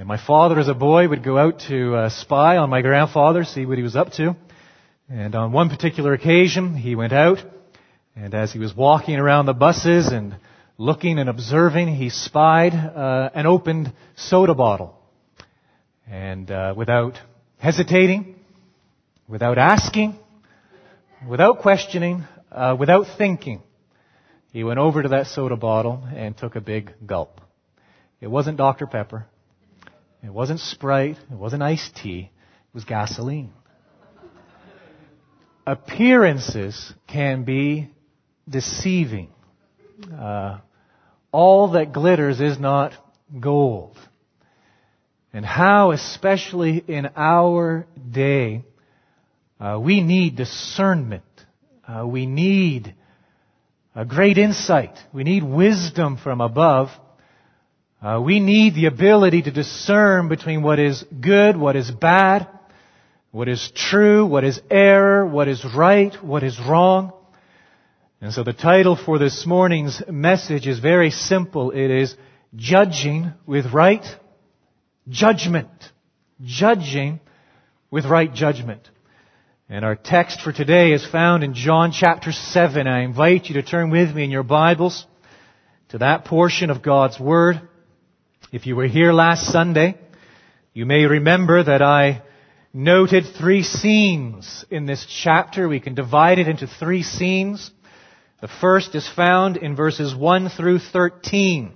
And my father, as a boy, would go out to uh, spy on my grandfather, see what he was up to. And on one particular occasion, he went out, and as he was walking around the buses and looking and observing, he spied uh, an opened soda bottle. And uh, without hesitating, without asking, without questioning, uh, without thinking, he went over to that soda bottle and took a big gulp. It wasn't Dr. Pepper. It wasn't Sprite. It wasn't iced tea. It was gasoline. Appearances can be deceiving. Uh, all that glitters is not gold. And how, especially in our day, uh, we need discernment. Uh, we need a great insight. We need wisdom from above. Uh, we need the ability to discern between what is good, what is bad, what is true, what is error, what is right, what is wrong. And so the title for this morning's message is very simple. It is Judging with Right Judgment. Judging with right judgment. And our text for today is found in John chapter 7. I invite you to turn with me in your Bibles to that portion of God's Word. If you were here last Sunday, you may remember that I noted three scenes in this chapter. We can divide it into three scenes. The first is found in verses 1 through 13.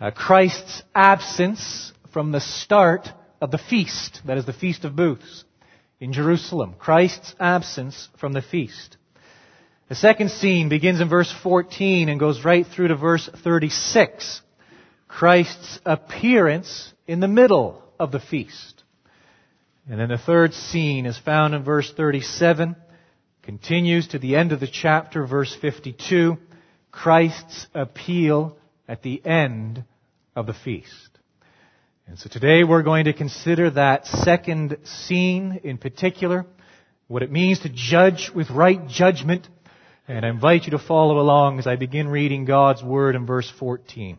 Uh, Christ's absence from the start of the feast, that is the Feast of Booths in Jerusalem. Christ's absence from the feast. The second scene begins in verse 14 and goes right through to verse 36. Christ's appearance in the middle of the feast. And then the third scene is found in verse 37, continues to the end of the chapter, verse 52, Christ's appeal at the end of the feast. And so today we're going to consider that second scene in particular, what it means to judge with right judgment. And I invite you to follow along as I begin reading God's Word in verse 14.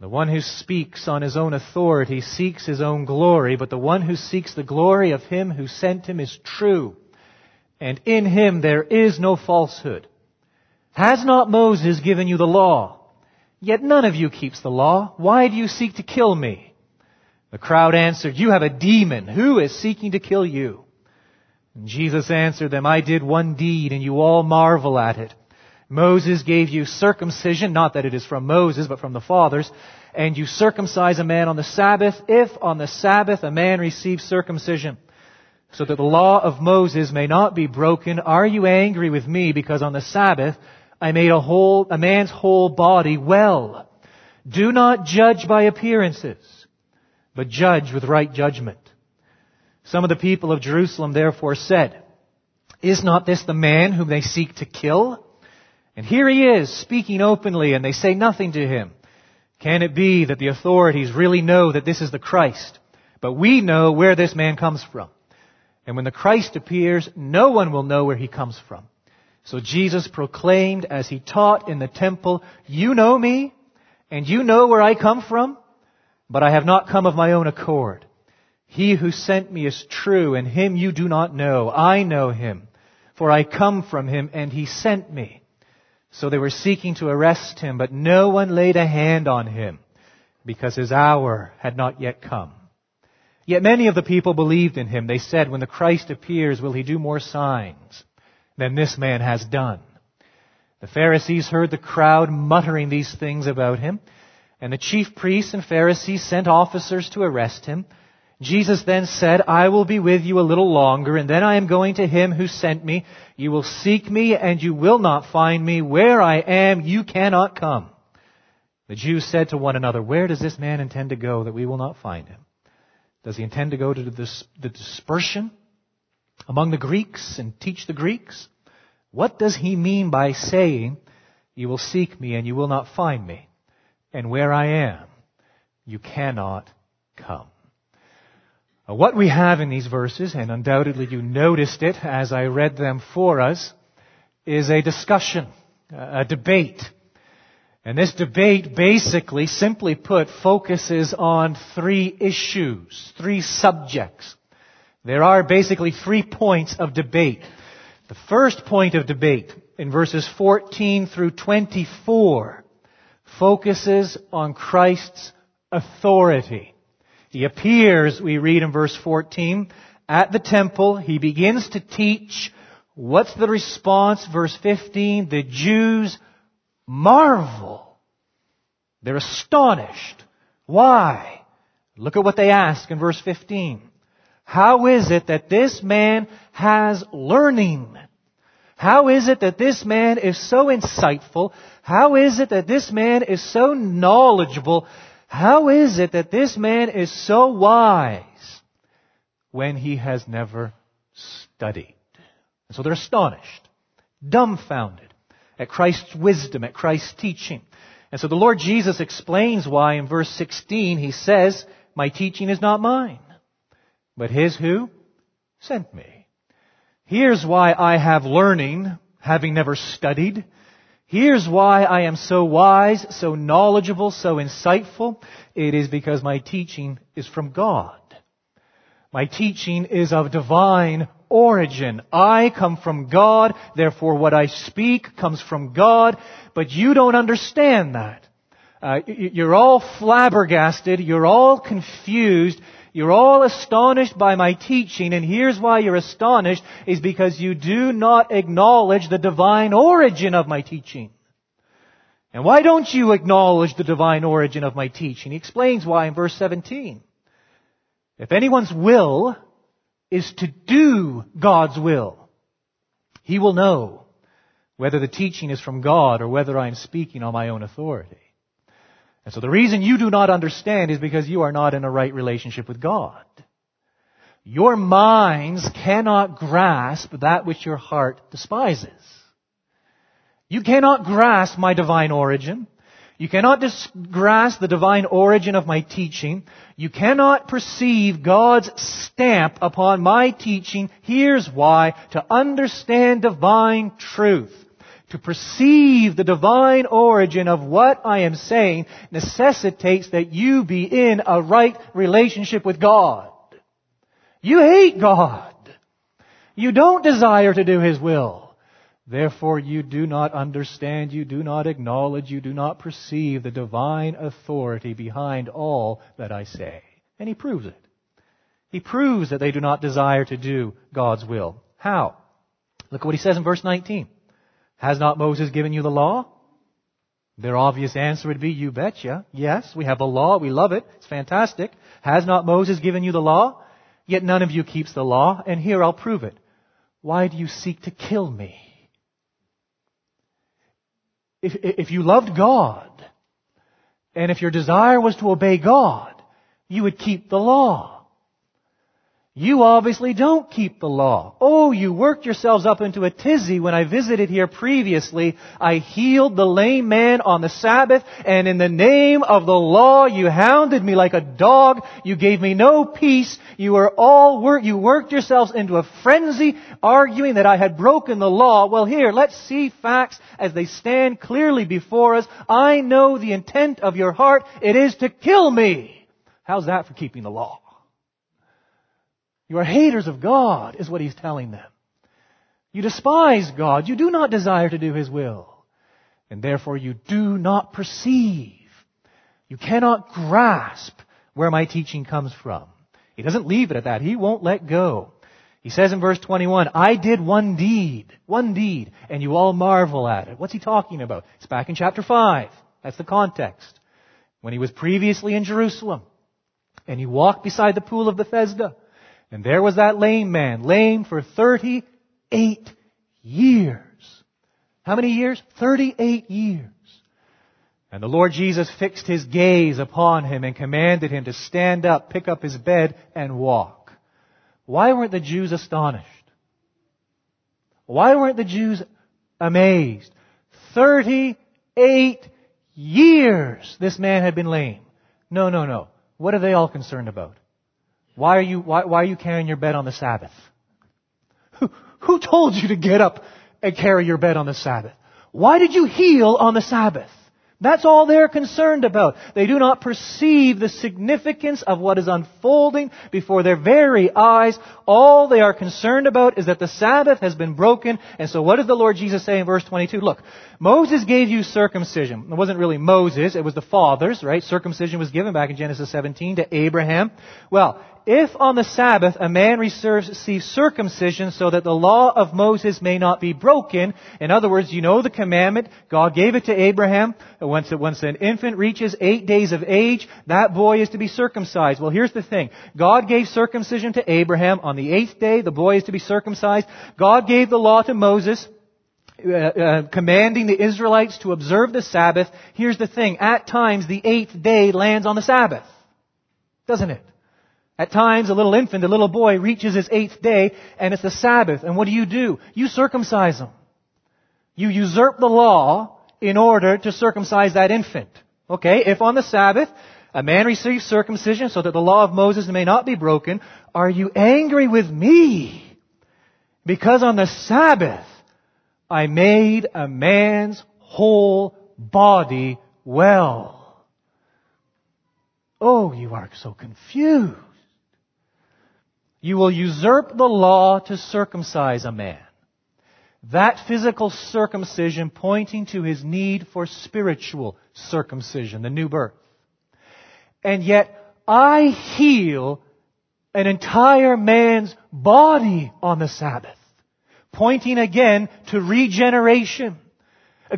The one who speaks on his own authority seeks his own glory, but the one who seeks the glory of him who sent him is true. And in him there is no falsehood. Has not Moses given you the law? Yet none of you keeps the law. Why do you seek to kill me? The crowd answered, You have a demon. Who is seeking to kill you? And Jesus answered them, I did one deed, and you all marvel at it. Moses gave you circumcision, not that it is from Moses, but from the fathers, and you circumcise a man on the Sabbath, if on the Sabbath a man receives circumcision, so that the law of Moses may not be broken. Are you angry with me because on the Sabbath I made a whole, a man's whole body well? Do not judge by appearances but judge with right judgment. Some of the people of Jerusalem therefore said, Is not this the man whom they seek to kill? And here he is, speaking openly, and they say nothing to him. Can it be that the authorities really know that this is the Christ? But we know where this man comes from. And when the Christ appears, no one will know where he comes from. So Jesus proclaimed as he taught in the temple, You know me, and you know where I come from, but I have not come of my own accord. He who sent me is true, and him you do not know. I know him, for I come from him, and he sent me. So they were seeking to arrest him, but no one laid a hand on him, because his hour had not yet come. Yet many of the people believed in him. They said, when the Christ appears, will he do more signs than this man has done? The Pharisees heard the crowd muttering these things about him. And the chief priests and Pharisees sent officers to arrest him. Jesus then said, I will be with you a little longer, and then I am going to him who sent me. You will seek me, and you will not find me. Where I am, you cannot come. The Jews said to one another, Where does this man intend to go that we will not find him? Does he intend to go to the dispersion among the Greeks and teach the Greeks? What does he mean by saying, You will seek me and you will not find me, and where I am, you cannot come? Uh, what we have in these verses, and undoubtedly you noticed it as I read them for us, is a discussion, a debate. And this debate basically, simply put, focuses on three issues, three subjects. There are basically three points of debate. The first point of debate in verses 14 through 24 focuses on Christ's authority. He appears, we read in verse 14, at the temple. He begins to teach. What's the response? Verse 15, the Jews marvel. They're astonished. Why? Look at what they ask in verse 15. How is it that this man has learning? How is it that this man is so insightful? How is it that this man is so knowledgeable? How is it that this man is so wise when he has never studied? And so they're astonished, dumbfounded at Christ's wisdom, at Christ's teaching. And so the Lord Jesus explains why in verse 16 he says, My teaching is not mine but his who? Sent me. Here's why I have learning, having never studied. Here's why I am so wise, so knowledgeable, so insightful. It is because my teaching is from God. My teaching is of divine origin. I come from God, therefore what I speak comes from God, but you don't understand that. Uh, you're all flabbergasted, you're all confused, you're all astonished by my teaching, and here's why you're astonished, is because you do not acknowledge the divine origin of my teaching. And why don't you acknowledge the divine origin of my teaching? He explains why in verse 17. If anyone's will is to do God's will, he will know whether the teaching is from God or whether I am speaking on my own authority. And so the reason you do not understand is because you are not in a right relationship with God. Your minds cannot grasp that which your heart despises. You cannot grasp my divine origin. You cannot dis- grasp the divine origin of my teaching. You cannot perceive God's stamp upon my teaching. Here's why. To understand divine truth to perceive the divine origin of what I am saying necessitates that you be in a right relationship with God. You hate God. You don't desire to do His will. Therefore you do not understand, you do not acknowledge, you do not perceive the divine authority behind all that I say. And He proves it. He proves that they do not desire to do God's will. How? Look at what He says in verse 19. Has not Moses given you the law? Their obvious answer would be, you betcha. Yes, we have the law. We love it. It's fantastic. Has not Moses given you the law? Yet none of you keeps the law. And here I'll prove it. Why do you seek to kill me? If, if you loved God, and if your desire was to obey God, you would keep the law. You obviously don't keep the law. Oh, you worked yourselves up into a tizzy when I visited here previously. I healed the lame man on the Sabbath, and in the name of the law, you hounded me like a dog. You gave me no peace. You were all work, you worked yourselves into a frenzy, arguing that I had broken the law. Well, here, let's see facts as they stand clearly before us. I know the intent of your heart. It is to kill me. How's that for keeping the law? You are haters of God, is what he's telling them. You despise God. You do not desire to do his will. And therefore you do not perceive. You cannot grasp where my teaching comes from. He doesn't leave it at that. He won't let go. He says in verse 21, I did one deed, one deed, and you all marvel at it. What's he talking about? It's back in chapter 5. That's the context. When he was previously in Jerusalem, and he walked beside the pool of Bethesda, and there was that lame man, lame for 38 years. How many years? 38 years. And the Lord Jesus fixed his gaze upon him and commanded him to stand up, pick up his bed, and walk. Why weren't the Jews astonished? Why weren't the Jews amazed? 38 years this man had been lame. No, no, no. What are they all concerned about? Why are you, why, why are you carrying your bed on the Sabbath? Who, who told you to get up and carry your bed on the Sabbath? Why did you heal on the Sabbath? That's all they're concerned about. They do not perceive the significance of what is unfolding before their very eyes. All they are concerned about is that the Sabbath has been broken. And so what does the Lord Jesus say in verse 22? Look, Moses gave you circumcision. It wasn't really Moses, it was the fathers, right? Circumcision was given back in Genesis 17 to Abraham. Well, if on the Sabbath a man receives circumcision so that the law of Moses may not be broken, in other words, you know the commandment, God gave it to Abraham, once, once an infant reaches eight days of age, that boy is to be circumcised. Well, here's the thing. God gave circumcision to Abraham. On the eighth day, the boy is to be circumcised. God gave the law to Moses. Uh, uh, commanding the Israelites to observe the Sabbath. Here's the thing. At times, the eighth day lands on the Sabbath. Doesn't it? At times, a little infant, a little boy reaches his eighth day, and it's the Sabbath. And what do you do? You circumcise him. You usurp the law in order to circumcise that infant. Okay, if on the Sabbath a man receives circumcision so that the law of Moses may not be broken, are you angry with me? Because on the Sabbath I made a man's whole body well. Oh, you are so confused. You will usurp the law to circumcise a man. That physical circumcision pointing to his need for spiritual circumcision, the new birth. And yet, I heal an entire man's body on the Sabbath, pointing again to regeneration.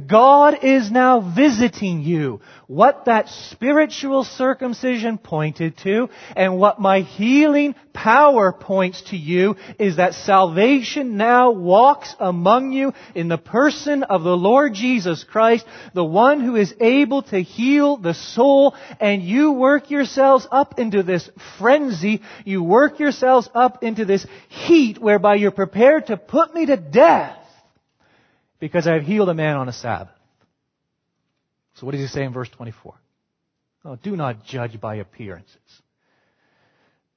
God is now visiting you. What that spiritual circumcision pointed to and what my healing power points to you is that salvation now walks among you in the person of the Lord Jesus Christ, the one who is able to heal the soul and you work yourselves up into this frenzy. You work yourselves up into this heat whereby you're prepared to put me to death because I have healed a man on a Sabbath. So what does he say in verse 24? Oh, do not judge by appearances,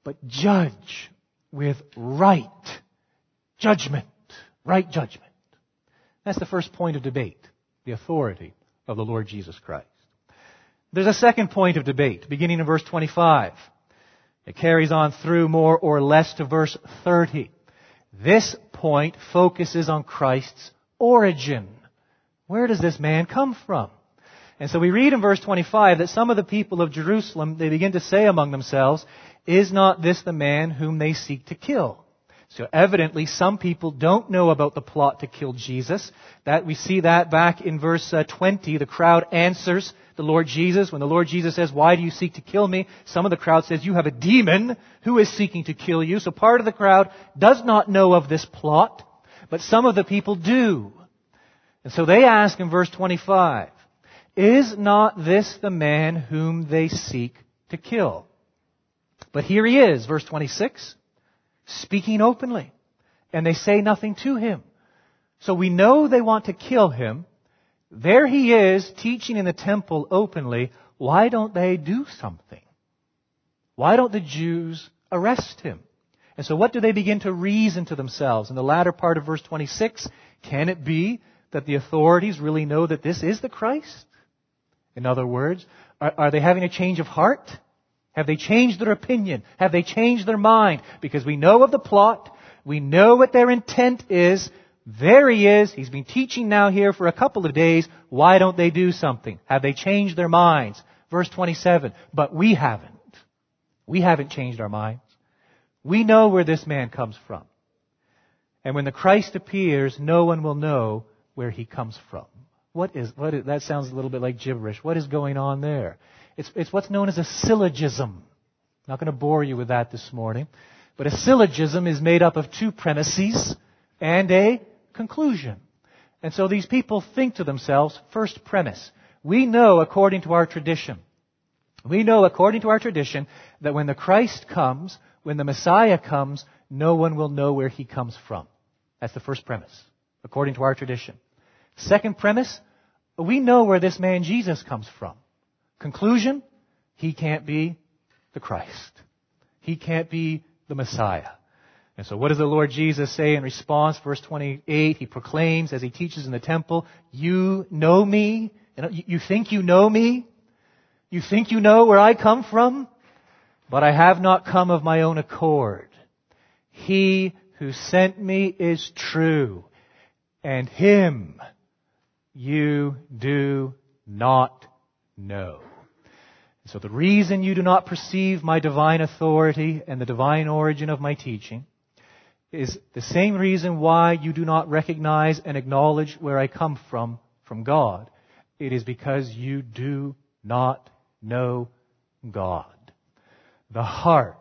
but judge with right judgment. Right judgment. That's the first point of debate, the authority of the Lord Jesus Christ. There's a second point of debate, beginning in verse 25. It carries on through more or less to verse 30. This point focuses on Christ's origin. Where does this man come from? And so we read in verse 25 that some of the people of Jerusalem, they begin to say among themselves, is not this the man whom they seek to kill? So evidently some people don't know about the plot to kill Jesus. That we see that back in verse uh, 20. The crowd answers the Lord Jesus. When the Lord Jesus says, why do you seek to kill me? Some of the crowd says, you have a demon who is seeking to kill you. So part of the crowd does not know of this plot. But some of the people do. And so they ask in verse 25, Is not this the man whom they seek to kill? But here he is, verse 26, speaking openly. And they say nothing to him. So we know they want to kill him. There he is, teaching in the temple openly. Why don't they do something? Why don't the Jews arrest him? And so what do they begin to reason to themselves? In the latter part of verse 26, can it be that the authorities really know that this is the Christ? In other words, are, are, they having a change of heart? Have they changed their opinion? Have they changed their mind? Because we know of the plot. We know what their intent is. There he is. He's been teaching now here for a couple of days. Why don't they do something? Have they changed their minds? Verse 27. But we haven't. We haven't changed our minds. We know where this man comes from. And when the Christ appears, no one will know where he comes from. What is, what is, that sounds a little bit like gibberish. What is going on there? It's, it's what's known as a syllogism. I'm not going to bore you with that this morning. But a syllogism is made up of two premises and a conclusion. And so these people think to themselves, first premise, We know according to our tradition, we know according to our tradition that when the Christ comes, when the Messiah comes, no one will know where he comes from. That's the first premise, according to our tradition. Second premise, we know where this man Jesus comes from. Conclusion, he can't be the Christ. He can't be the Messiah. And so what does the Lord Jesus say in response? Verse 28, he proclaims as he teaches in the temple, you know me? You think you know me? You think you know where I come from? But I have not come of my own accord. He who sent me is true, and him you do not know. So the reason you do not perceive my divine authority and the divine origin of my teaching is the same reason why you do not recognize and acknowledge where I come from, from God. It is because you do not know God. The heart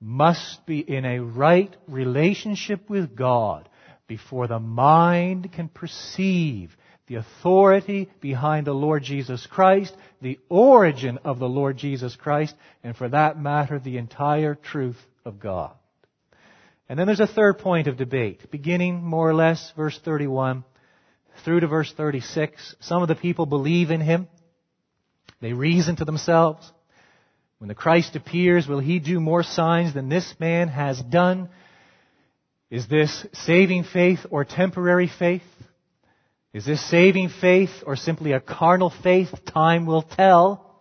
must be in a right relationship with God before the mind can perceive the authority behind the Lord Jesus Christ, the origin of the Lord Jesus Christ, and for that matter, the entire truth of God. And then there's a third point of debate, beginning more or less verse 31 through to verse 36. Some of the people believe in him. They reason to themselves. When the Christ appears, will he do more signs than this man has done? Is this saving faith or temporary faith? Is this saving faith or simply a carnal faith? Time will tell.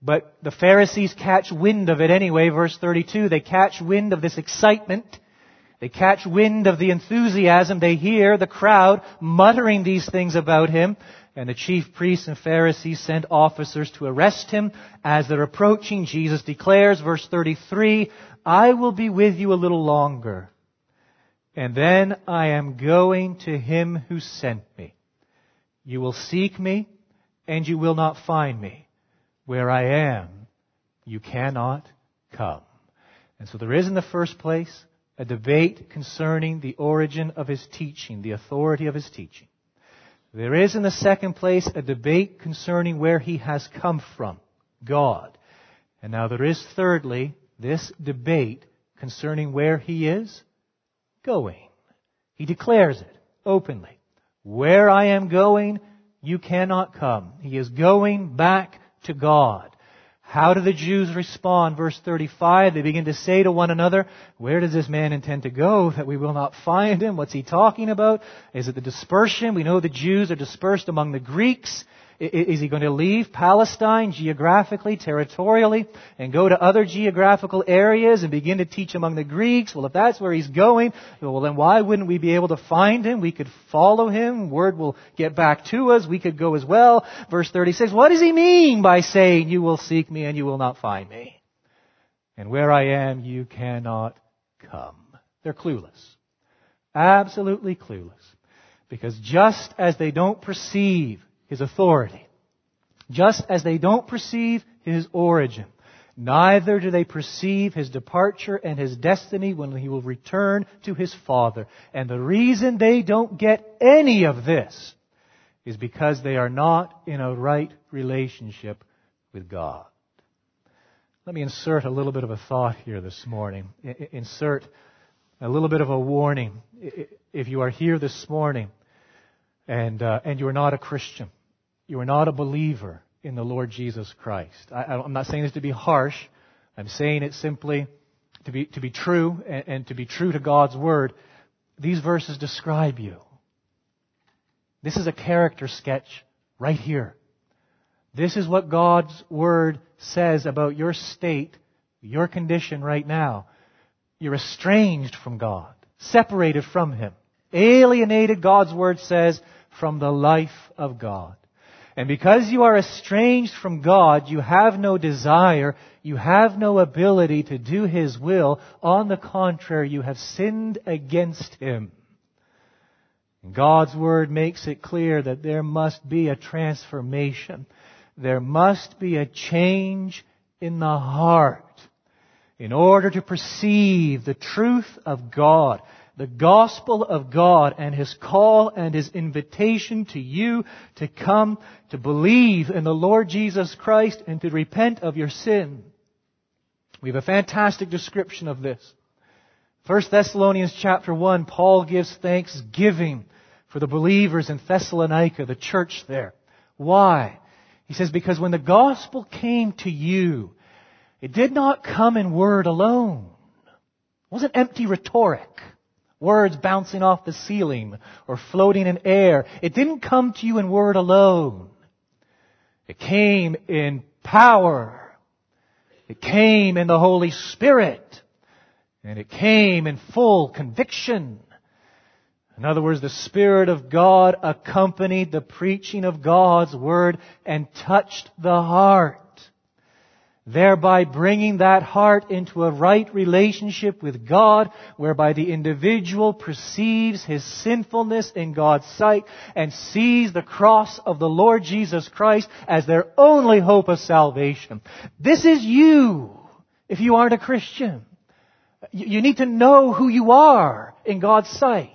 But the Pharisees catch wind of it anyway. Verse 32, they catch wind of this excitement. They catch wind of the enthusiasm. They hear the crowd muttering these things about him. And the chief priests and Pharisees sent officers to arrest him. As they're approaching, Jesus declares, verse 33, I will be with you a little longer. And then I am going to him who sent me. You will seek me, and you will not find me. Where I am, you cannot come. And so there is in the first place a debate concerning the origin of his teaching, the authority of his teaching. There is in the second place a debate concerning where he has come from, God. And now there is thirdly this debate concerning where he is going. He declares it openly. Where I am going, you cannot come. He is going back to God. How do the Jews respond? Verse 35, they begin to say to one another, where does this man intend to go that we will not find him? What's he talking about? Is it the dispersion? We know the Jews are dispersed among the Greeks. Is he going to leave Palestine geographically, territorially, and go to other geographical areas and begin to teach among the Greeks? Well, if that's where he's going, well then why wouldn't we be able to find him? We could follow him. Word will get back to us. We could go as well. Verse 36, what does he mean by saying, you will seek me and you will not find me? And where I am, you cannot come. They're clueless. Absolutely clueless. Because just as they don't perceive his authority. Just as they don't perceive his origin, neither do they perceive his departure and his destiny when he will return to his Father. And the reason they don't get any of this is because they are not in a right relationship with God. Let me insert a little bit of a thought here this morning. Insert a little bit of a warning. If you are here this morning and, uh, and you are not a Christian, you are not a believer in the Lord Jesus Christ. I, am not saying this to be harsh. I'm saying it simply to be, to be true and, and to be true to God's Word. These verses describe you. This is a character sketch right here. This is what God's Word says about your state, your condition right now. You're estranged from God, separated from Him, alienated, God's Word says, from the life of God. And because you are estranged from God, you have no desire, you have no ability to do His will. On the contrary, you have sinned against Him. God's Word makes it clear that there must be a transformation. There must be a change in the heart in order to perceive the truth of God the gospel of God and His call and His invitation to you to come to believe in the Lord Jesus Christ and to repent of your sin. We have a fantastic description of this. 1 Thessalonians chapter 1, Paul gives thanksgiving for the believers in Thessalonica, the church there. Why? He says, because when the gospel came to you, it did not come in word alone. It wasn't empty rhetoric. Words bouncing off the ceiling or floating in air. It didn't come to you in word alone. It came in power. It came in the Holy Spirit. And it came in full conviction. In other words, the Spirit of God accompanied the preaching of God's Word and touched the heart thereby bringing that heart into a right relationship with God, whereby the individual perceives his sinfulness in God's sight and sees the cross of the Lord Jesus Christ as their only hope of salvation. This is you, if you aren't a Christian. You need to know who you are in God's sight.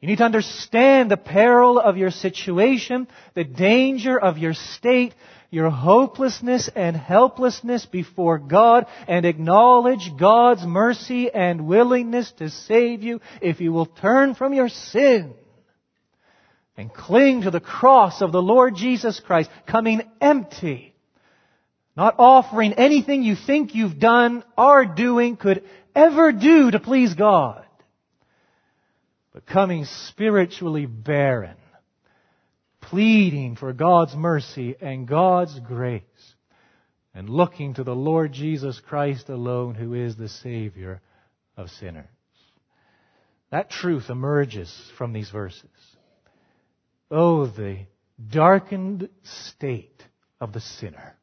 You need to understand the peril of your situation, the danger of your state, your hopelessness and helplessness before God and acknowledge God's mercy and willingness to save you if you will turn from your sin and cling to the cross of the Lord Jesus Christ, coming empty, not offering anything you think you've done, are doing, could ever do to please God, but coming spiritually barren pleading for God's mercy and God's grace, and looking to the Lord Jesus Christ alone, who is the Savior of sinners. That truth emerges from these verses. Oh, the darkened state of the sinner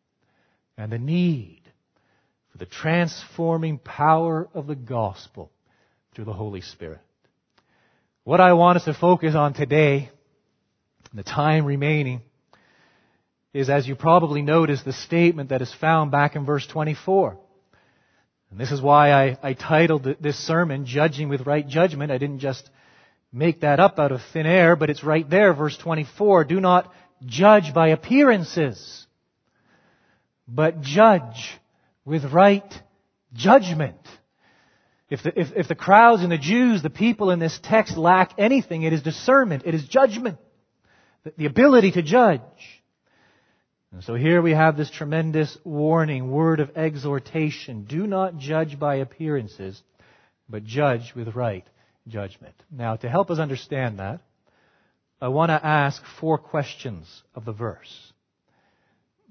and the need for the transforming power of the gospel through the Holy Spirit. What I want us to focus on today the time remaining is, as you probably noticed, the statement that is found back in verse 24. And this is why I, I titled this sermon, Judging with Right Judgment. I didn't just make that up out of thin air, but it's right there, verse 24. Do not judge by appearances, but judge with right judgment. If the, if, if the crowds and the Jews, the people in this text lack anything, it is discernment, it is judgment the ability to judge. And so here we have this tremendous warning, word of exhortation. Do not judge by appearances, but judge with right judgment. Now, to help us understand that, I want to ask four questions of the verse.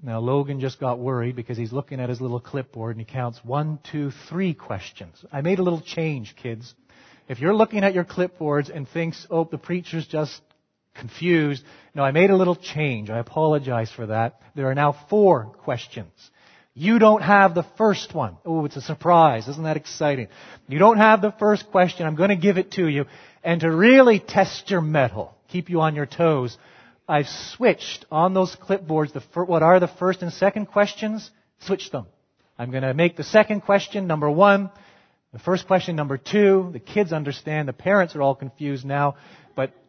Now, Logan just got worried because he's looking at his little clipboard and he counts one, two, three questions. I made a little change, kids. If you're looking at your clipboards and thinks, oh, the preacher's just confused. No, I made a little change. I apologize for that. There are now four questions. You don't have the first one. Oh, it's a surprise. Isn't that exciting? You don't have the first question. I'm going to give it to you. And to really test your mettle, keep you on your toes, I've switched on those clipboards the, what are the first and second questions. Switch them. I'm going to make the second question number one. The first question number two. The kids understand. The parents are all confused now.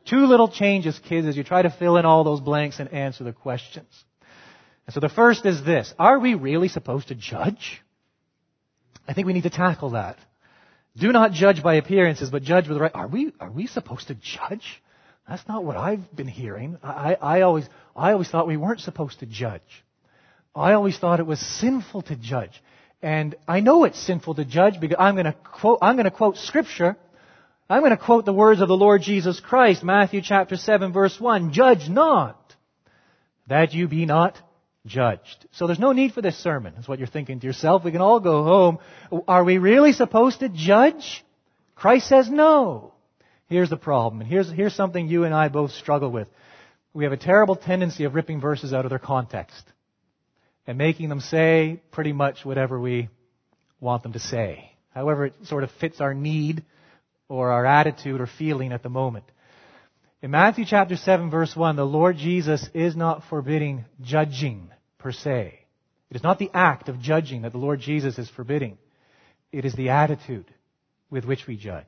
Two little changes, kids, as you try to fill in all those blanks and answer the questions. And so the first is this. Are we really supposed to judge? I think we need to tackle that. Do not judge by appearances, but judge with the right. Are we, are we supposed to judge? That's not what I've been hearing. I, I, always, I always thought we weren't supposed to judge. I always thought it was sinful to judge. And I know it's sinful to judge because I'm going to quote, I'm going to quote scripture I'm going to quote the words of the Lord Jesus Christ, Matthew chapter 7 verse 1. Judge not, that you be not judged. So there's no need for this sermon, is what you're thinking to yourself. We can all go home. Are we really supposed to judge? Christ says no. Here's the problem, and here's, here's something you and I both struggle with. We have a terrible tendency of ripping verses out of their context and making them say pretty much whatever we want them to say. However, it sort of fits our need or our attitude or feeling at the moment. In Matthew chapter 7 verse 1, the Lord Jesus is not forbidding judging per se. It is not the act of judging that the Lord Jesus is forbidding. It is the attitude with which we judge.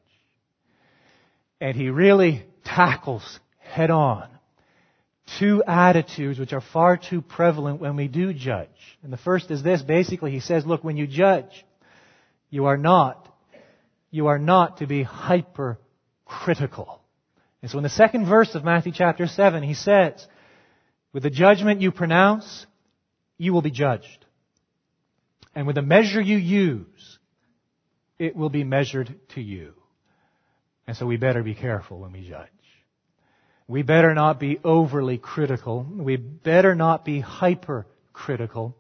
And he really tackles head on two attitudes which are far too prevalent when we do judge. And the first is this. Basically, he says, look, when you judge, you are not, you are not to be hypercritical. And so in the second verse of Matthew chapter 7, he says, with the judgment you pronounce, you will be judged. And with the measure you use, it will be measured to you. And so we better be careful when we judge. We better not be overly critical. We better not be hypercritical.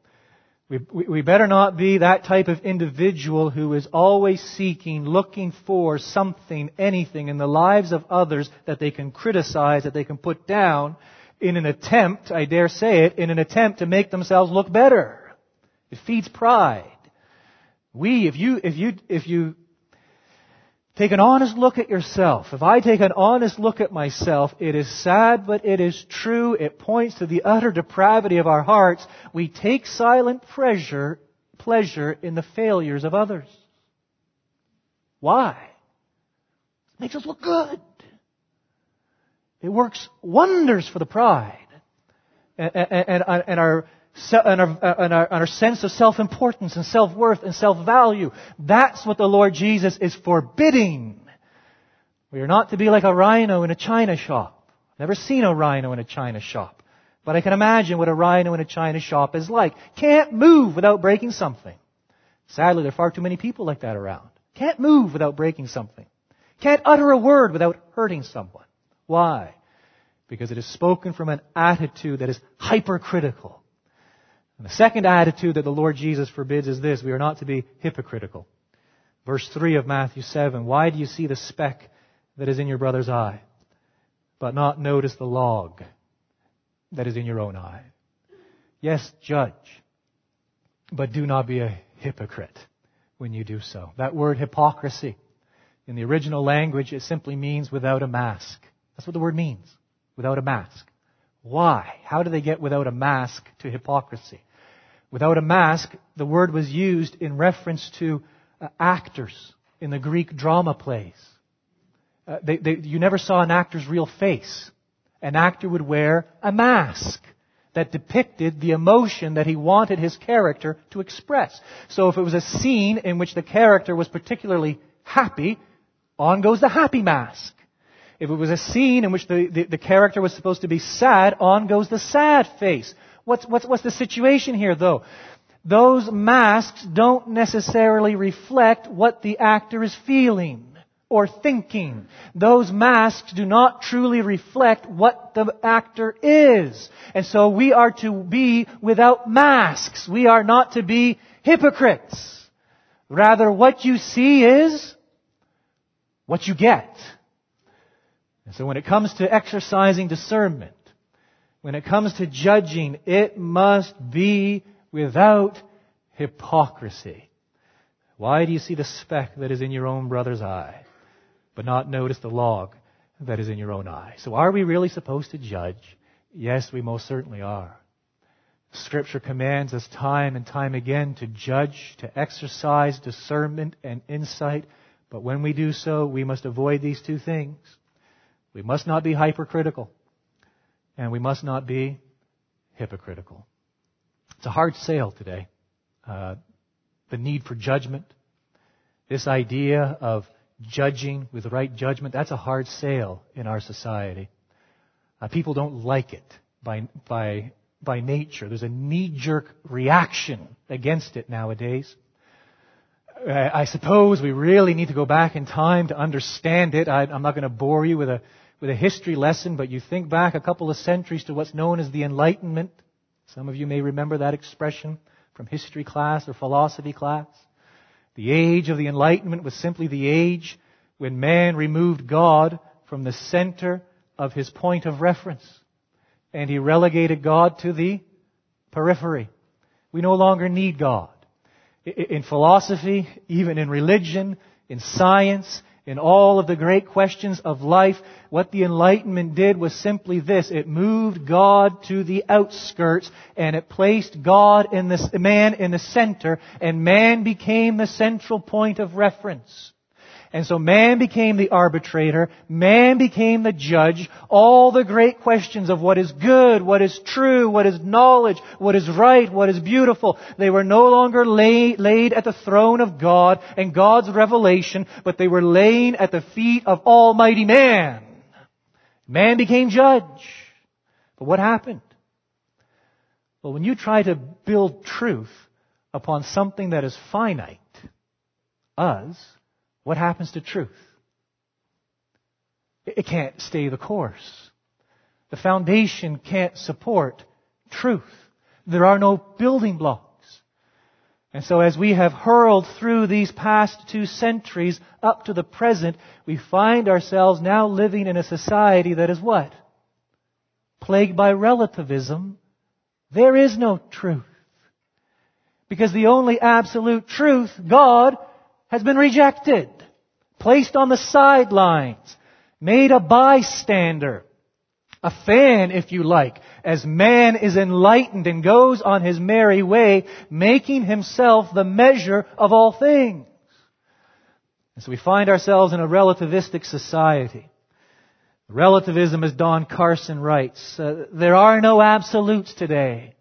We, we, better not be that type of individual who is always seeking, looking for something, anything in the lives of others that they can criticize, that they can put down in an attempt, I dare say it, in an attempt to make themselves look better. It feeds pride. We, if you, if you, if you Take an honest look at yourself. If I take an honest look at myself, it is sad, but it is true. It points to the utter depravity of our hearts. We take silent pleasure, pleasure in the failures of others. Why? It makes us look good. It works wonders for the pride. And, and, and, and our and our, and, our, and our, sense of self-importance and self-worth and self-value. That's what the Lord Jesus is forbidding. We are not to be like a rhino in a china shop. Never seen a rhino in a china shop. But I can imagine what a rhino in a china shop is like. Can't move without breaking something. Sadly, there are far too many people like that around. Can't move without breaking something. Can't utter a word without hurting someone. Why? Because it is spoken from an attitude that is hypercritical and the second attitude that the Lord Jesus forbids is this we are not to be hypocritical. Verse 3 of Matthew 7 Why do you see the speck that is in your brother's eye, but not notice the log that is in your own eye? Yes, judge, but do not be a hypocrite when you do so. That word hypocrisy, in the original language, it simply means without a mask. That's what the word means. Without a mask. Why? How do they get without a mask to hypocrisy? Without a mask, the word was used in reference to uh, actors in the Greek drama plays. Uh, they, they, you never saw an actor's real face. An actor would wear a mask that depicted the emotion that he wanted his character to express. So if it was a scene in which the character was particularly happy, on goes the happy mask. If it was a scene in which the, the, the character was supposed to be sad, on goes the sad face. What's, what's, what's the situation here, though? Those masks don't necessarily reflect what the actor is feeling or thinking. Those masks do not truly reflect what the actor is. And so we are to be without masks. We are not to be hypocrites. Rather, what you see is what you get. And so when it comes to exercising discernment, when it comes to judging, it must be without hypocrisy. Why do you see the speck that is in your own brother's eye, but not notice the log that is in your own eye? So are we really supposed to judge? Yes, we most certainly are. Scripture commands us time and time again to judge, to exercise discernment and insight, but when we do so, we must avoid these two things. We must not be hypercritical. And we must not be hypocritical. It's a hard sale today. Uh, the need for judgment. This idea of judging with right judgment, that's a hard sale in our society. Uh, people don't like it by, by, by nature. There's a knee-jerk reaction against it nowadays. I suppose we really need to go back in time to understand it. I, I'm not going to bore you with a with a history lesson, but you think back a couple of centuries to what's known as the Enlightenment. Some of you may remember that expression from history class or philosophy class. The age of the Enlightenment was simply the age when man removed God from the center of his point of reference. And he relegated God to the periphery. We no longer need God. In philosophy, even in religion, in science, in all of the great questions of life, what the Enlightenment did was simply this. It moved God to the outskirts and it placed God in the, man in the center and man became the central point of reference. And so man became the arbitrator, man became the judge. All the great questions of what is good, what is true, what is knowledge, what is right, what is beautiful, they were no longer lay, laid at the throne of God and God's revelation, but they were laid at the feet of Almighty man. Man became judge. But what happened? Well, when you try to build truth upon something that is finite, us, what happens to truth? It can't stay the course. The foundation can't support truth. There are no building blocks. And so as we have hurled through these past two centuries up to the present, we find ourselves now living in a society that is what? Plagued by relativism. There is no truth. Because the only absolute truth, God, has been rejected, placed on the sidelines, made a bystander, a fan, if you like, as man is enlightened and goes on his merry way, making himself the measure of all things. And so we find ourselves in a relativistic society. Relativism, as Don Carson writes, uh, there are no absolutes today.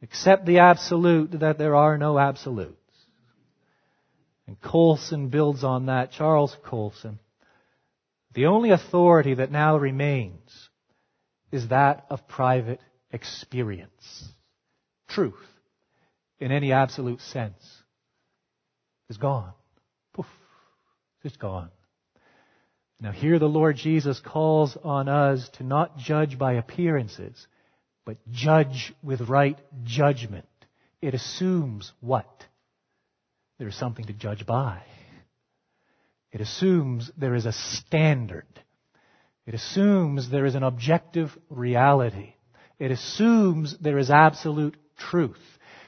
except the absolute that there are no absolutes. And Colson builds on that, Charles Colson. The only authority that now remains is that of private experience. Truth, in any absolute sense, is gone. Poof. It's gone. Now here the Lord Jesus calls on us to not judge by appearances, but judge with right judgment. It assumes what? There is something to judge by. It assumes there is a standard. It assumes there is an objective reality. It assumes there is absolute truth.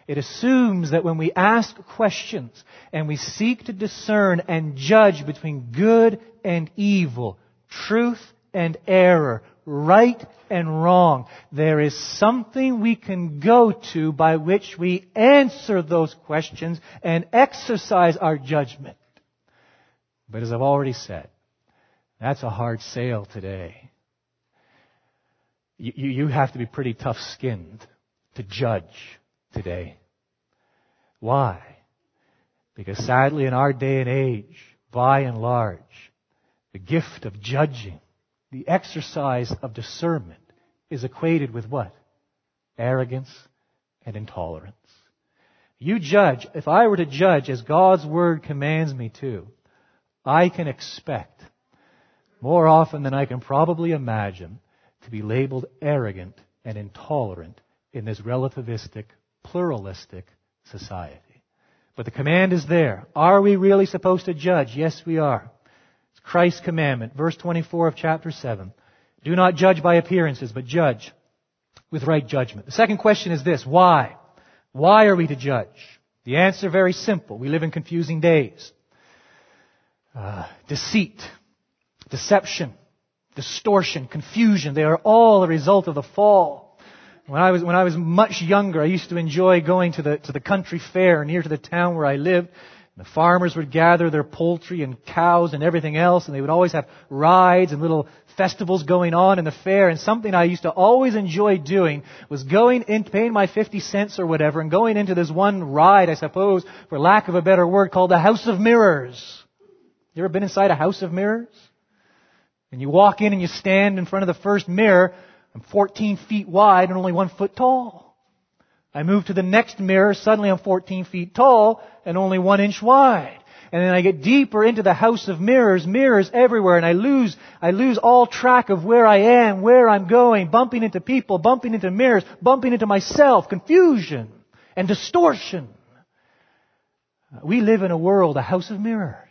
It assumes that when we ask questions and we seek to discern and judge between good and evil, truth and error, right and wrong. There is something we can go to by which we answer those questions and exercise our judgment. But as I've already said, that's a hard sale today. You, you have to be pretty tough skinned to judge today. Why? Because sadly in our day and age, by and large, the gift of judging the exercise of discernment is equated with what? Arrogance and intolerance. You judge, if I were to judge as God's Word commands me to, I can expect, more often than I can probably imagine, to be labeled arrogant and intolerant in this relativistic, pluralistic society. But the command is there. Are we really supposed to judge? Yes, we are. Christ's commandment. Verse 24 of chapter 7. Do not judge by appearances, but judge with right judgment. The second question is this. Why? Why are we to judge? The answer very simple. We live in confusing days. Uh, deceit, deception, distortion, confusion, they are all a result of the fall. When I was, when I was much younger, I used to enjoy going to the, to the country fair near to the town where I lived. The farmers would gather their poultry and cows and everything else, and they would always have rides and little festivals going on in the fair. And something I used to always enjoy doing was going in, paying my 50 cents or whatever, and going into this one ride, I suppose, for lack of a better word, called the House of Mirrors. You ever been inside a House of Mirrors? And you walk in and you stand in front of the first mirror, I'm 14 feet wide and only one foot tall. I move to the next mirror, suddenly I'm 14 feet tall and only one inch wide. And then I get deeper into the house of mirrors, mirrors everywhere, and I lose, I lose all track of where I am, where I'm going, bumping into people, bumping into mirrors, bumping into myself, confusion and distortion. We live in a world, a house of mirrors.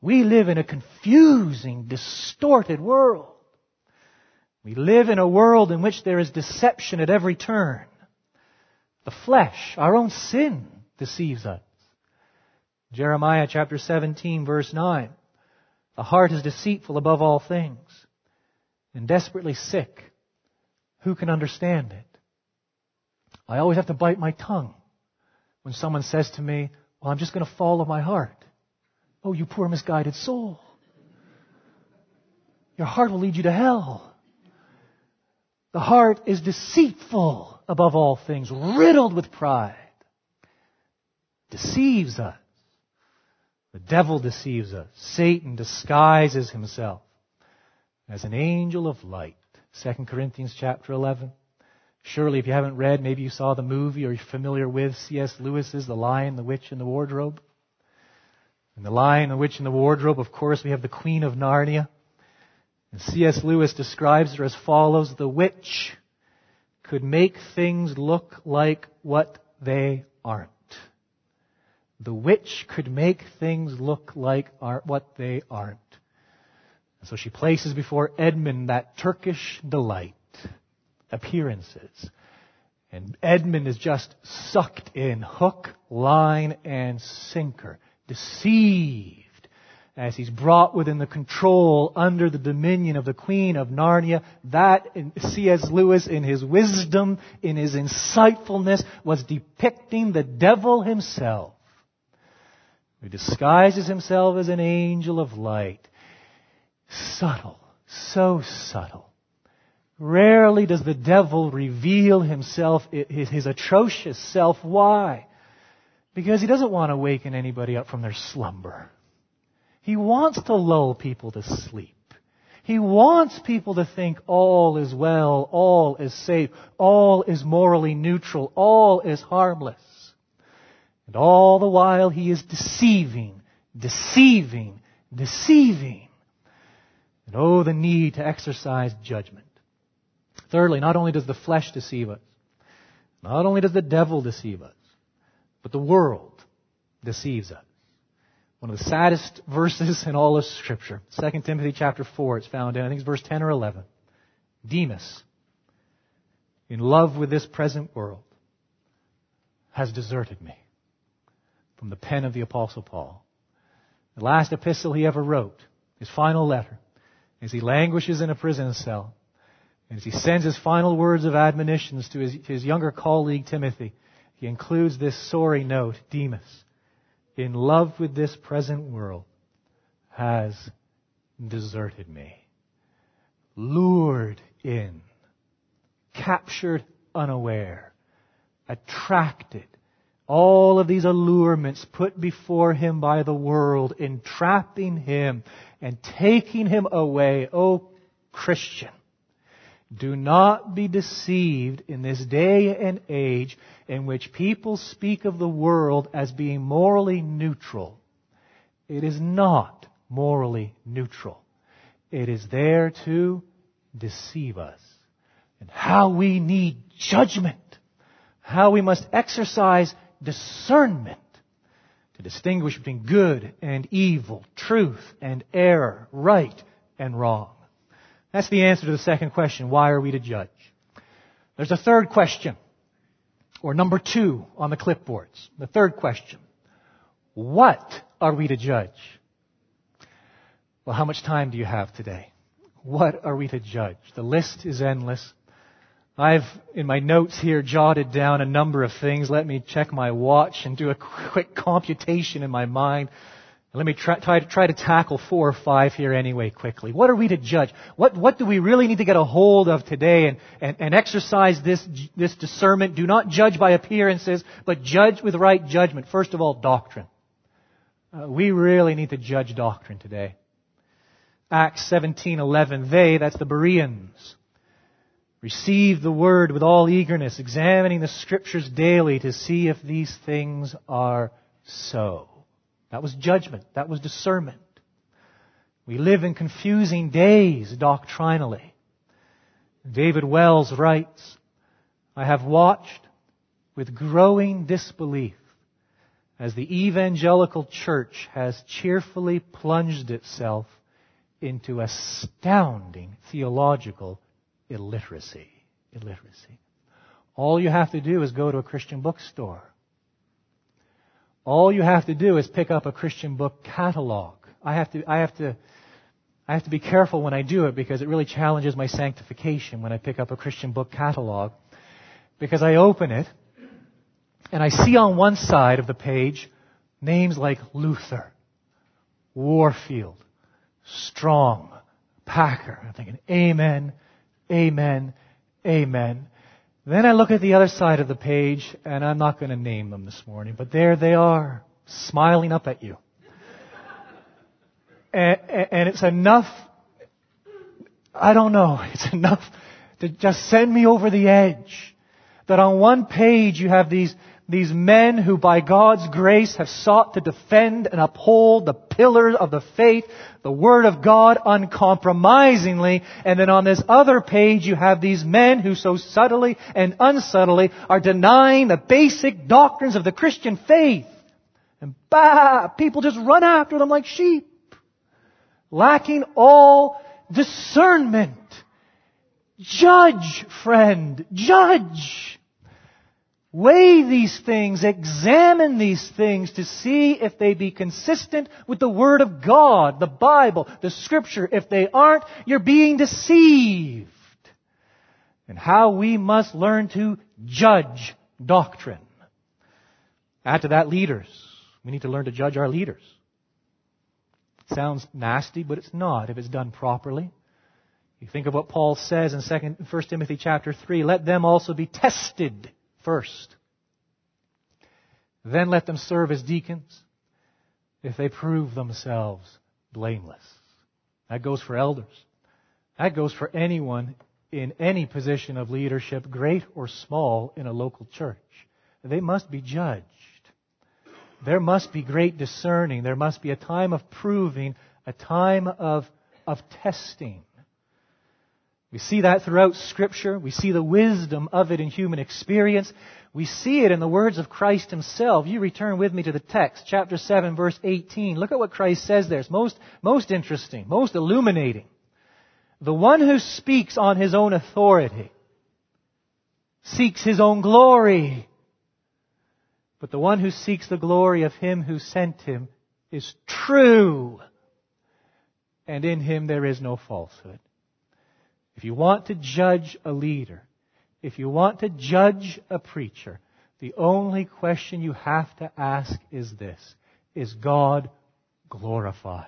We live in a confusing, distorted world. We live in a world in which there is deception at every turn. The flesh, our own sin, deceives us. Jeremiah chapter 17 verse 9. The heart is deceitful above all things and desperately sick. Who can understand it? I always have to bite my tongue when someone says to me, well, I'm just going to follow my heart. Oh, you poor misguided soul. Your heart will lead you to hell. The heart is deceitful above all things, riddled with pride. Deceives us. The devil deceives us. Satan disguises himself as an angel of light. 2 Corinthians chapter 11. Surely if you haven't read, maybe you saw the movie or you're familiar with C.S. Lewis's The Lion, the Witch, and the Wardrobe. In The Lion, the Witch, and the Wardrobe, of course, we have the Queen of Narnia. And C.S. Lewis describes her as follows. The witch could make things look like what they aren't. The witch could make things look like are, what they aren't. And so she places before Edmund that Turkish delight, appearances. And Edmund is just sucked in hook, line, and sinker, deceived as he's brought within the control under the dominion of the Queen of Narnia. That C.S. Lewis in his wisdom, in his insightfulness, was depicting the devil himself, who disguises himself as an angel of light. Subtle, so subtle. Rarely does the devil reveal himself, his atrocious self. Why? Because he doesn't want to waken anybody up from their slumber. He wants to lull people to sleep. He wants people to think all is well, all is safe, all is morally neutral, all is harmless. And all the while he is deceiving, deceiving, deceiving. And oh, the need to exercise judgment. Thirdly, not only does the flesh deceive us, not only does the devil deceive us, but the world deceives us. One of the saddest verses in all of Scripture. 2 Timothy chapter 4, it's found in, I think it's verse 10 or 11. Demas, in love with this present world, has deserted me. From the pen of the Apostle Paul. The last epistle he ever wrote, his final letter, as he languishes in a prison cell, and as he sends his final words of admonitions to his, his younger colleague Timothy, he includes this sorry note, Demas, in love with this present world has deserted me. Lured in, captured unaware, attracted, all of these allurements put before him by the world, entrapping him and taking him away. Oh, Christian, do not be deceived in this day and age in which people speak of the world as being morally neutral. It is not morally neutral. It is there to deceive us. And how we need judgment. How we must exercise discernment to distinguish between good and evil, truth and error, right and wrong. That's the answer to the second question. Why are we to judge? There's a third question, or number two on the clipboards. The third question. What are we to judge? Well, how much time do you have today? What are we to judge? The list is endless. I've, in my notes here, jotted down a number of things. Let me check my watch and do a quick computation in my mind let me try, try, try, to tackle four or five here anyway quickly. What are we to judge? What, what do we really need to get a hold of today and, and, and exercise this, this discernment? Do not judge by appearances, but judge with right judgment. First of all, doctrine. Uh, we really need to judge doctrine today. Acts 17:11 they that's the Bereans received the word with all eagerness examining the scriptures daily to see if these things are so. That was judgment. That was discernment. We live in confusing days doctrinally. David Wells writes, I have watched with growing disbelief as the evangelical church has cheerfully plunged itself into astounding theological illiteracy. Illiteracy. All you have to do is go to a Christian bookstore all you have to do is pick up a Christian book catalog. I have to, I have to, I have to be careful when I do it because it really challenges my sanctification when I pick up a Christian book catalog. Because I open it and I see on one side of the page names like Luther, Warfield, Strong, Packer. I'm thinking, Amen, Amen, Amen. Then I look at the other side of the page, and I'm not going to name them this morning, but there they are, smiling up at you. and, and it's enough, I don't know, it's enough to just send me over the edge. That on one page you have these, these men who by God's grace have sought to defend and uphold the pillars of the faith, the Word of God uncompromisingly, and then on this other page you have these men who so subtly and unsubtly are denying the basic doctrines of the Christian faith. And bah, people just run after them like sheep. Lacking all discernment. Judge, friend, judge. Weigh these things, examine these things to see if they be consistent with the Word of God, the Bible, the Scripture. If they aren't, you're being deceived. And how we must learn to judge doctrine. Add to that leaders. We need to learn to judge our leaders. It sounds nasty, but it's not if it's done properly. You think of what Paul says in 2, 1 Timothy chapter 3, let them also be tested first. Then let them serve as deacons if they prove themselves blameless. That goes for elders. That goes for anyone in any position of leadership, great or small, in a local church. They must be judged. There must be great discerning. There must be a time of proving, a time of, of testing. We see that throughout Scripture. We see the wisdom of it in human experience. We see it in the words of Christ Himself. You return with me to the text, chapter 7, verse 18. Look at what Christ says there. It's most, most interesting, most illuminating. The one who speaks on his own authority seeks his own glory. But the one who seeks the glory of him who sent him is true. And in him there is no falsehood. If you want to judge a leader, if you want to judge a preacher, the only question you have to ask is this Is God glorified?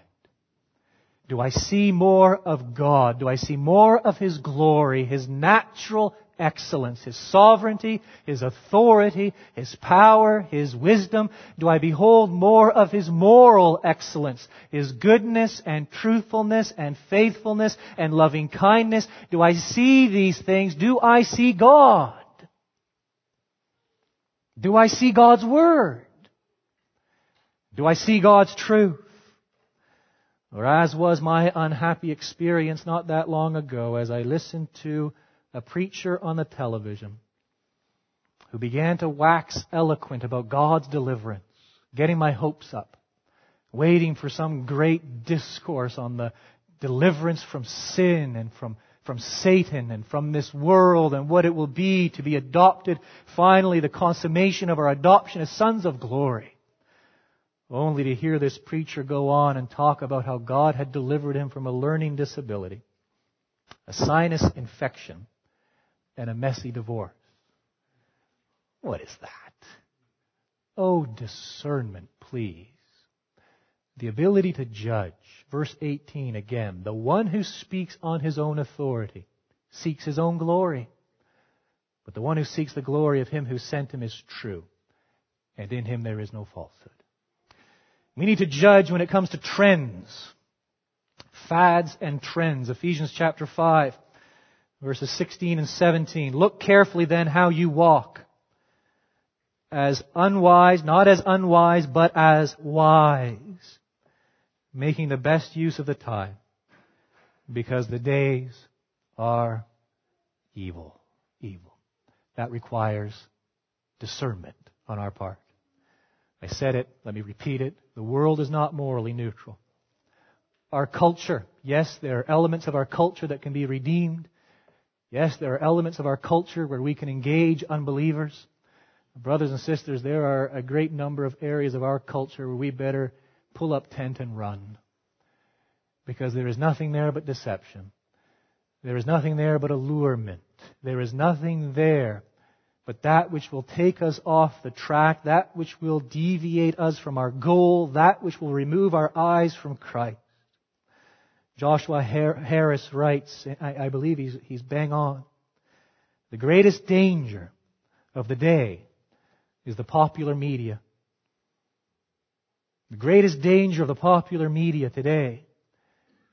Do I see more of God? Do I see more of His glory, His natural excellence, His sovereignty, His authority, His power, His wisdom? Do I behold more of His moral excellence, His goodness and truthfulness and faithfulness and loving kindness? Do I see these things? Do I see God? Do I see God's Word? Do I see God's truth? Or as was my unhappy experience not that long ago as I listened to a preacher on the television who began to wax eloquent about God's deliverance, getting my hopes up, waiting for some great discourse on the deliverance from sin and from, from Satan and from this world and what it will be to be adopted, finally the consummation of our adoption as sons of glory. Only to hear this preacher go on and talk about how God had delivered him from a learning disability, a sinus infection, and a messy divorce. What is that? Oh, discernment, please. The ability to judge. Verse 18 again. The one who speaks on his own authority seeks his own glory. But the one who seeks the glory of him who sent him is true. And in him there is no falsehood. We need to judge when it comes to trends. Fads and trends. Ephesians chapter 5 verses 16 and 17. Look carefully then how you walk. As unwise, not as unwise, but as wise. Making the best use of the time. Because the days are evil. Evil. That requires discernment on our part. I said it, let me repeat it. The world is not morally neutral. Our culture, yes, there are elements of our culture that can be redeemed. Yes, there are elements of our culture where we can engage unbelievers. Brothers and sisters, there are a great number of areas of our culture where we better pull up tent and run. Because there is nothing there but deception. There is nothing there but allurement. There is nothing there but that which will take us off the track, that which will deviate us from our goal, that which will remove our eyes from Christ. Joshua Harris writes, I, believe he's, he's bang on. The greatest danger of the day is the popular media. The greatest danger of the popular media today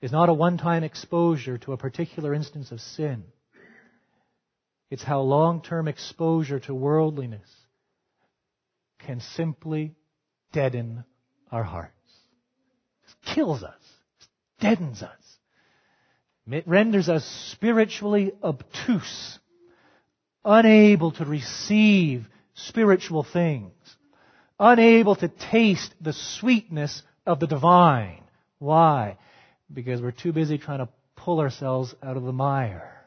is not a one-time exposure to a particular instance of sin. It's how long-term exposure to worldliness can simply deaden our hearts. It kills us. Deadens us. It renders us spiritually obtuse, unable to receive spiritual things, unable to taste the sweetness of the divine. Why? Because we're too busy trying to pull ourselves out of the mire.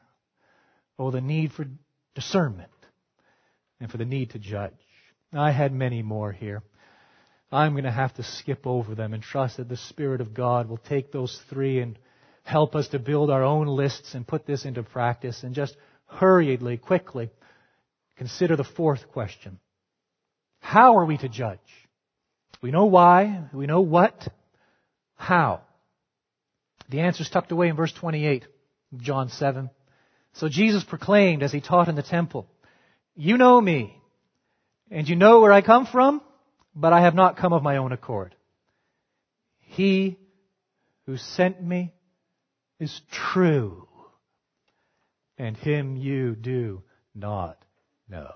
Oh, the need for discernment and for the need to judge. I had many more here. I'm going to have to skip over them and trust that the Spirit of God will take those three and help us to build our own lists and put this into practice and just hurriedly, quickly consider the fourth question. How are we to judge? We know why. We know what. How? The answer is tucked away in verse 28 of John 7. So Jesus proclaimed as he taught in the temple, You know me, and you know where I come from, but I have not come of my own accord. He who sent me is true, and him you do not know.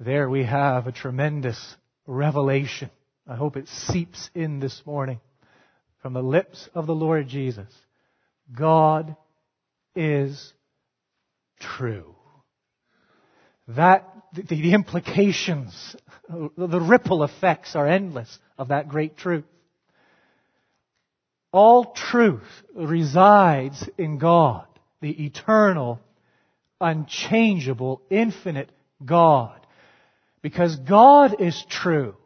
There we have a tremendous revelation. I hope it seeps in this morning from the lips of the Lord Jesus. God is true. That, the, the implications, the ripple effects are endless of that great truth. All truth resides in God, the eternal, unchangeable, infinite God. Because God is true.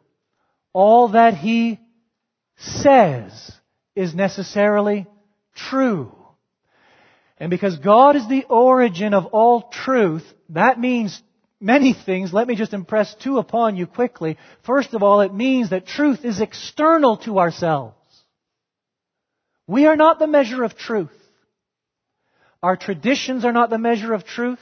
All that He says is necessarily true. And because God is the origin of all truth, that means many things. Let me just impress two upon you quickly. First of all, it means that truth is external to ourselves. We are not the measure of truth. Our traditions are not the measure of truth.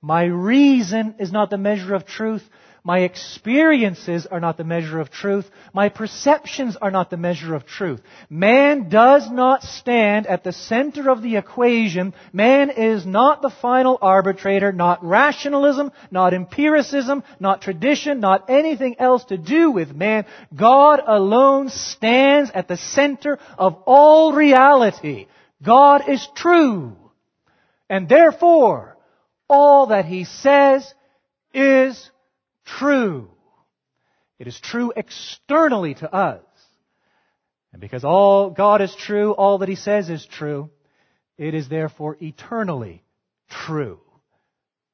My reason is not the measure of truth. My experiences are not the measure of truth. My perceptions are not the measure of truth. Man does not stand at the center of the equation. Man is not the final arbitrator, not rationalism, not empiricism, not tradition, not anything else to do with man. God alone stands at the center of all reality. God is true. And therefore, all that He says is true. It is true externally to us. And because all God is true, all that He says is true, it is therefore eternally true.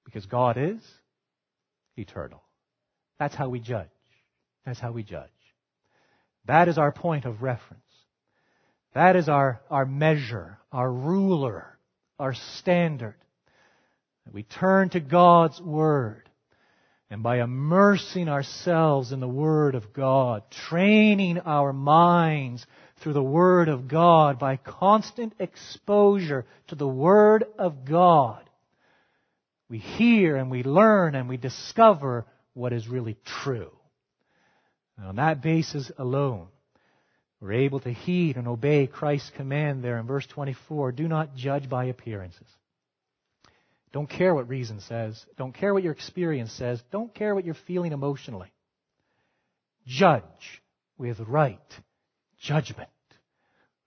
Because God is eternal. That's how we judge. That's how we judge. That is our point of reference. That is our, our measure, our ruler, our standard. We turn to God's Word and by immersing ourselves in the Word of God, training our minds through the Word of God, by constant exposure to the Word of God, we hear and we learn and we discover what is really true. And on that basis alone, we're able to heed and obey Christ's command there in verse 24 do not judge by appearances. Don't care what reason says. Don't care what your experience says. Don't care what you're feeling emotionally. Judge with right judgment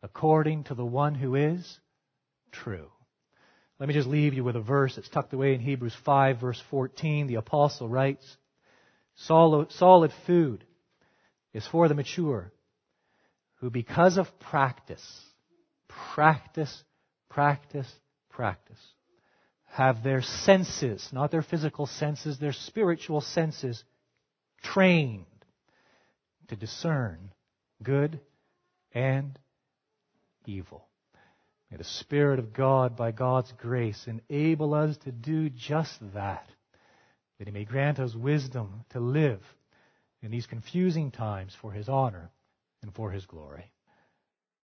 according to the one who is true. Let me just leave you with a verse that's tucked away in Hebrews 5 verse 14. The apostle writes, solid food is for the mature who because of practice, practice, practice, practice, have their senses, not their physical senses, their spiritual senses trained to discern good and evil. May the Spirit of God, by God's grace, enable us to do just that that He may grant us wisdom to live in these confusing times for His honor and for His glory.